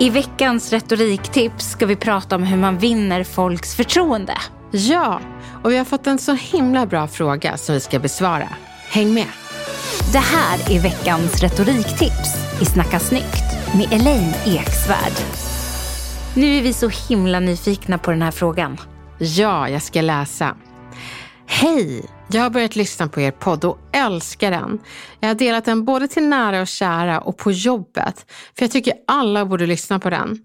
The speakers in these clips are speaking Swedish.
I veckans retoriktips ska vi prata om hur man vinner folks förtroende. Ja, och vi har fått en så himla bra fråga som vi ska besvara. Häng med! Det här är veckans retoriktips i Snacka snyggt med Elaine Eksvärd. Nu är vi så himla nyfikna på den här frågan. Ja, jag ska läsa. Hej! Jag har börjat lyssna på er podd och älskar den. Jag har delat den både till nära och kära och på jobbet, för jag tycker alla borde lyssna på den.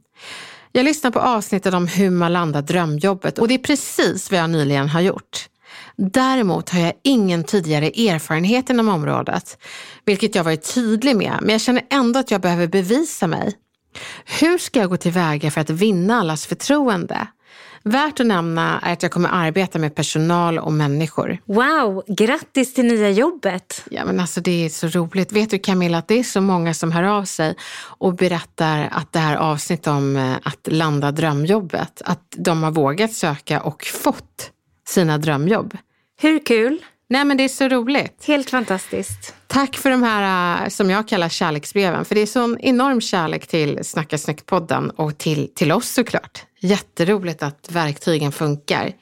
Jag lyssnar på avsnittet om hur man landar drömjobbet och det är precis vad jag nyligen har gjort. Däremot har jag ingen tidigare erfarenhet inom området, vilket jag varit tydlig med, men jag känner ändå att jag behöver bevisa mig. Hur ska jag gå tillväga för att vinna allas förtroende? Värt att nämna är att jag kommer arbeta med personal och människor. Wow, grattis till nya jobbet! Ja men alltså det är så roligt. Vet du Camilla att det är så många som hör av sig och berättar att det här avsnittet om eh, att landa drömjobbet, att de har vågat söka och fått sina drömjobb. Hur kul? Nej men det är så roligt. Helt fantastiskt. Tack för de här eh, som jag kallar kärleksbreven. För det är sån enorm kärlek till Snacka snyggt-podden och till, till oss såklart. Jätteroligt att verktygen funkar.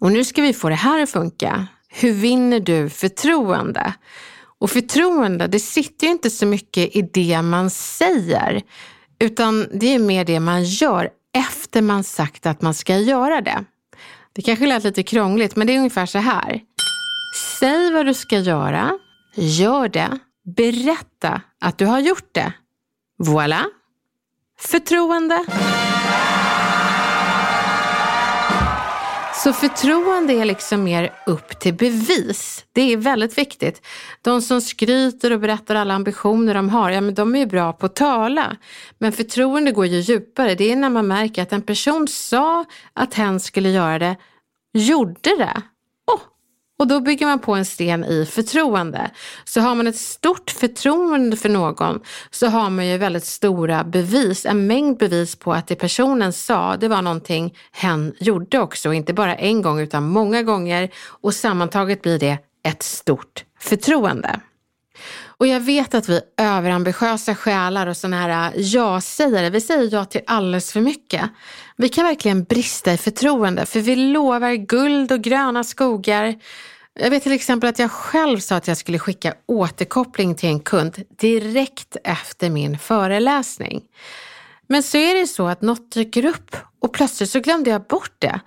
Och nu ska vi få det här att funka. Hur vinner du förtroende? Och förtroende, det sitter ju inte så mycket i det man säger, utan det är mer det man gör efter man sagt att man ska göra det. Det kanske lät lite krångligt, men det är ungefär så här. Säg vad du ska göra, gör det, berätta att du har gjort det. Voilà! Förtroende. Så förtroende är liksom mer upp till bevis. Det är väldigt viktigt. De som skryter och berättar alla ambitioner de har, ja men de är ju bra på att tala. Men förtroende går ju djupare. Det är när man märker att en person sa att hen skulle göra det, gjorde det. Oh, och då bygger man på en sten i förtroende. Så har man ett stort förtroende för någon så har man ju väldigt stora bevis, en mängd bevis på att det personen sa, det var någonting hen gjorde också. Inte bara en gång utan många gånger och sammantaget blir det ett stort förtroende. Och jag vet att vi överambitiösa själar och sådana här äh, ja-sägare, vi säger ja till alldeles för mycket. Vi kan verkligen brista i förtroende för vi lovar guld och gröna skogar. Jag vet till exempel att jag själv sa att jag skulle skicka återkoppling till en kund direkt efter min föreläsning. Men så är det så att något dyker upp och plötsligt så glömde jag bort det.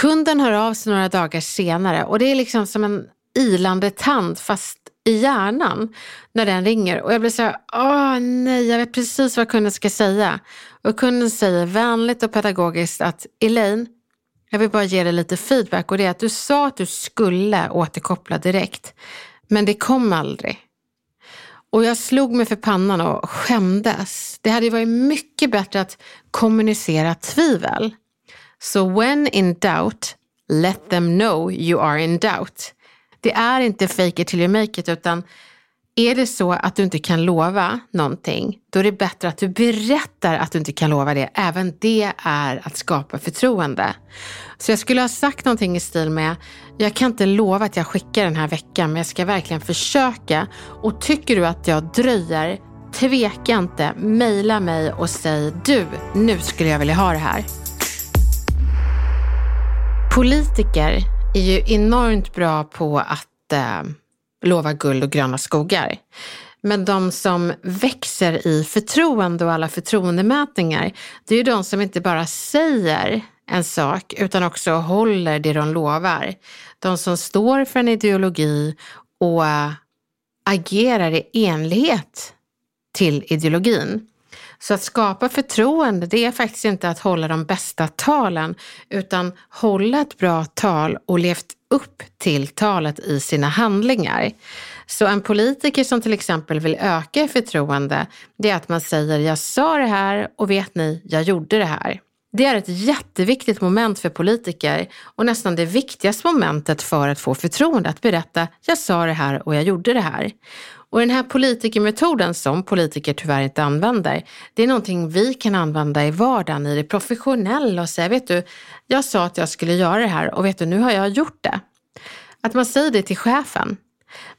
Kunden hör av sig några dagar senare och det är liksom som en ilande tand fast i hjärnan när den ringer och jag blir så här, åh nej, jag vet precis vad kunden ska säga. Och kunden säger vänligt och pedagogiskt att Elaine, jag vill bara ge dig lite feedback och det är att du sa att du skulle återkoppla direkt, men det kom aldrig. Och jag slog mig för pannan och skämdes. Det hade ju varit mycket bättre att kommunicera tvivel. Så when in doubt, let them know you are in doubt. Det är inte fake it till you make it, utan är det så att du inte kan lova någonting, då är det bättre att du berättar att du inte kan lova det. Även det är att skapa förtroende. Så jag skulle ha sagt någonting i stil med, jag kan inte lova att jag skickar den här veckan, men jag ska verkligen försöka. Och tycker du att jag dröjer, tveka inte, mejla mig och säg, du, nu skulle jag vilja ha det här. Politiker är ju enormt bra på att eh, lova guld och gröna skogar. Men de som växer i förtroende och alla förtroendemätningar, det är ju de som inte bara säger en sak utan också håller det de lovar. De som står för en ideologi och eh, agerar i enlighet till ideologin. Så att skapa förtroende, det är faktiskt inte att hålla de bästa talen, utan hålla ett bra tal och levt upp till talet i sina handlingar. Så en politiker som till exempel vill öka förtroende, det är att man säger jag sa det här och vet ni, jag gjorde det här. Det är ett jätteviktigt moment för politiker och nästan det viktigaste momentet för att få förtroende, att berätta jag sa det här och jag gjorde det här. Och den här politikermetoden som politiker tyvärr inte använder, det är någonting vi kan använda i vardagen, i det professionella och säga, vet du, jag sa att jag skulle göra det här och vet du, nu har jag gjort det. Att man säger det till chefen.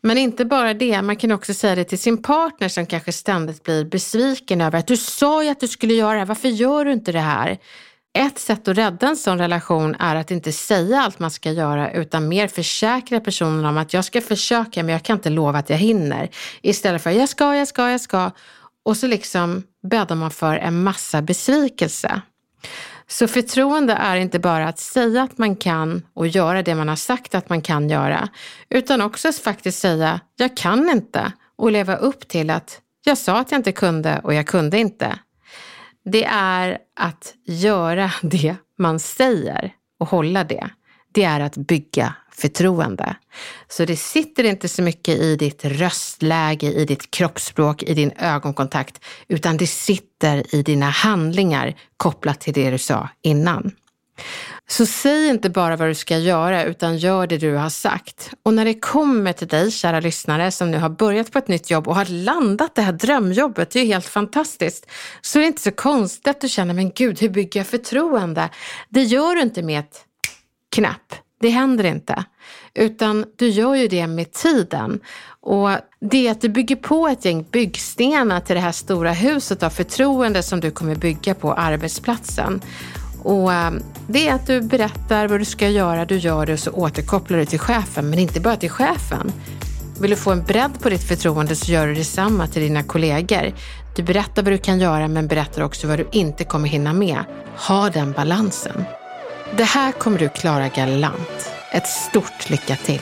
Men inte bara det, man kan också säga det till sin partner som kanske ständigt blir besviken över att du sa ju att du skulle göra det här, varför gör du inte det här? Ett sätt att rädda en sån relation är att inte säga allt man ska göra utan mer försäkra personen om att jag ska försöka men jag kan inte lova att jag hinner. Istället för jag ska, jag ska, jag ska. Och så liksom bäddar man för en massa besvikelse. Så förtroende är inte bara att säga att man kan och göra det man har sagt att man kan göra, utan också att faktiskt säga jag kan inte och leva upp till att jag sa att jag inte kunde och jag kunde inte. Det är att göra det man säger och hålla det. Det är att bygga förtroende. Så det sitter inte så mycket i ditt röstläge, i ditt kroppsspråk, i din ögonkontakt, utan det sitter i dina handlingar kopplat till det du sa innan. Så säg inte bara vad du ska göra utan gör det du har sagt. Och när det kommer till dig, kära lyssnare, som nu har börjat på ett nytt jobb och har landat det här drömjobbet, det är ju helt fantastiskt, så är det inte så konstigt att du känner, men gud, hur bygger jag förtroende? Det gör du inte med ett knapp. Det händer inte. Utan du gör ju det med tiden. Och det är att du bygger på ett gäng byggstenar till det här stora huset av förtroende som du kommer bygga på arbetsplatsen. Och ehm, det är att du berättar vad du ska göra, du gör det och så återkopplar du till chefen, men inte bara till chefen. Vill du få en bredd på ditt förtroende så gör du detsamma till dina kollegor. Du berättar vad du kan göra men berättar också vad du inte kommer hinna med. Ha den balansen. Det här kommer du klara galant. Ett stort lycka till!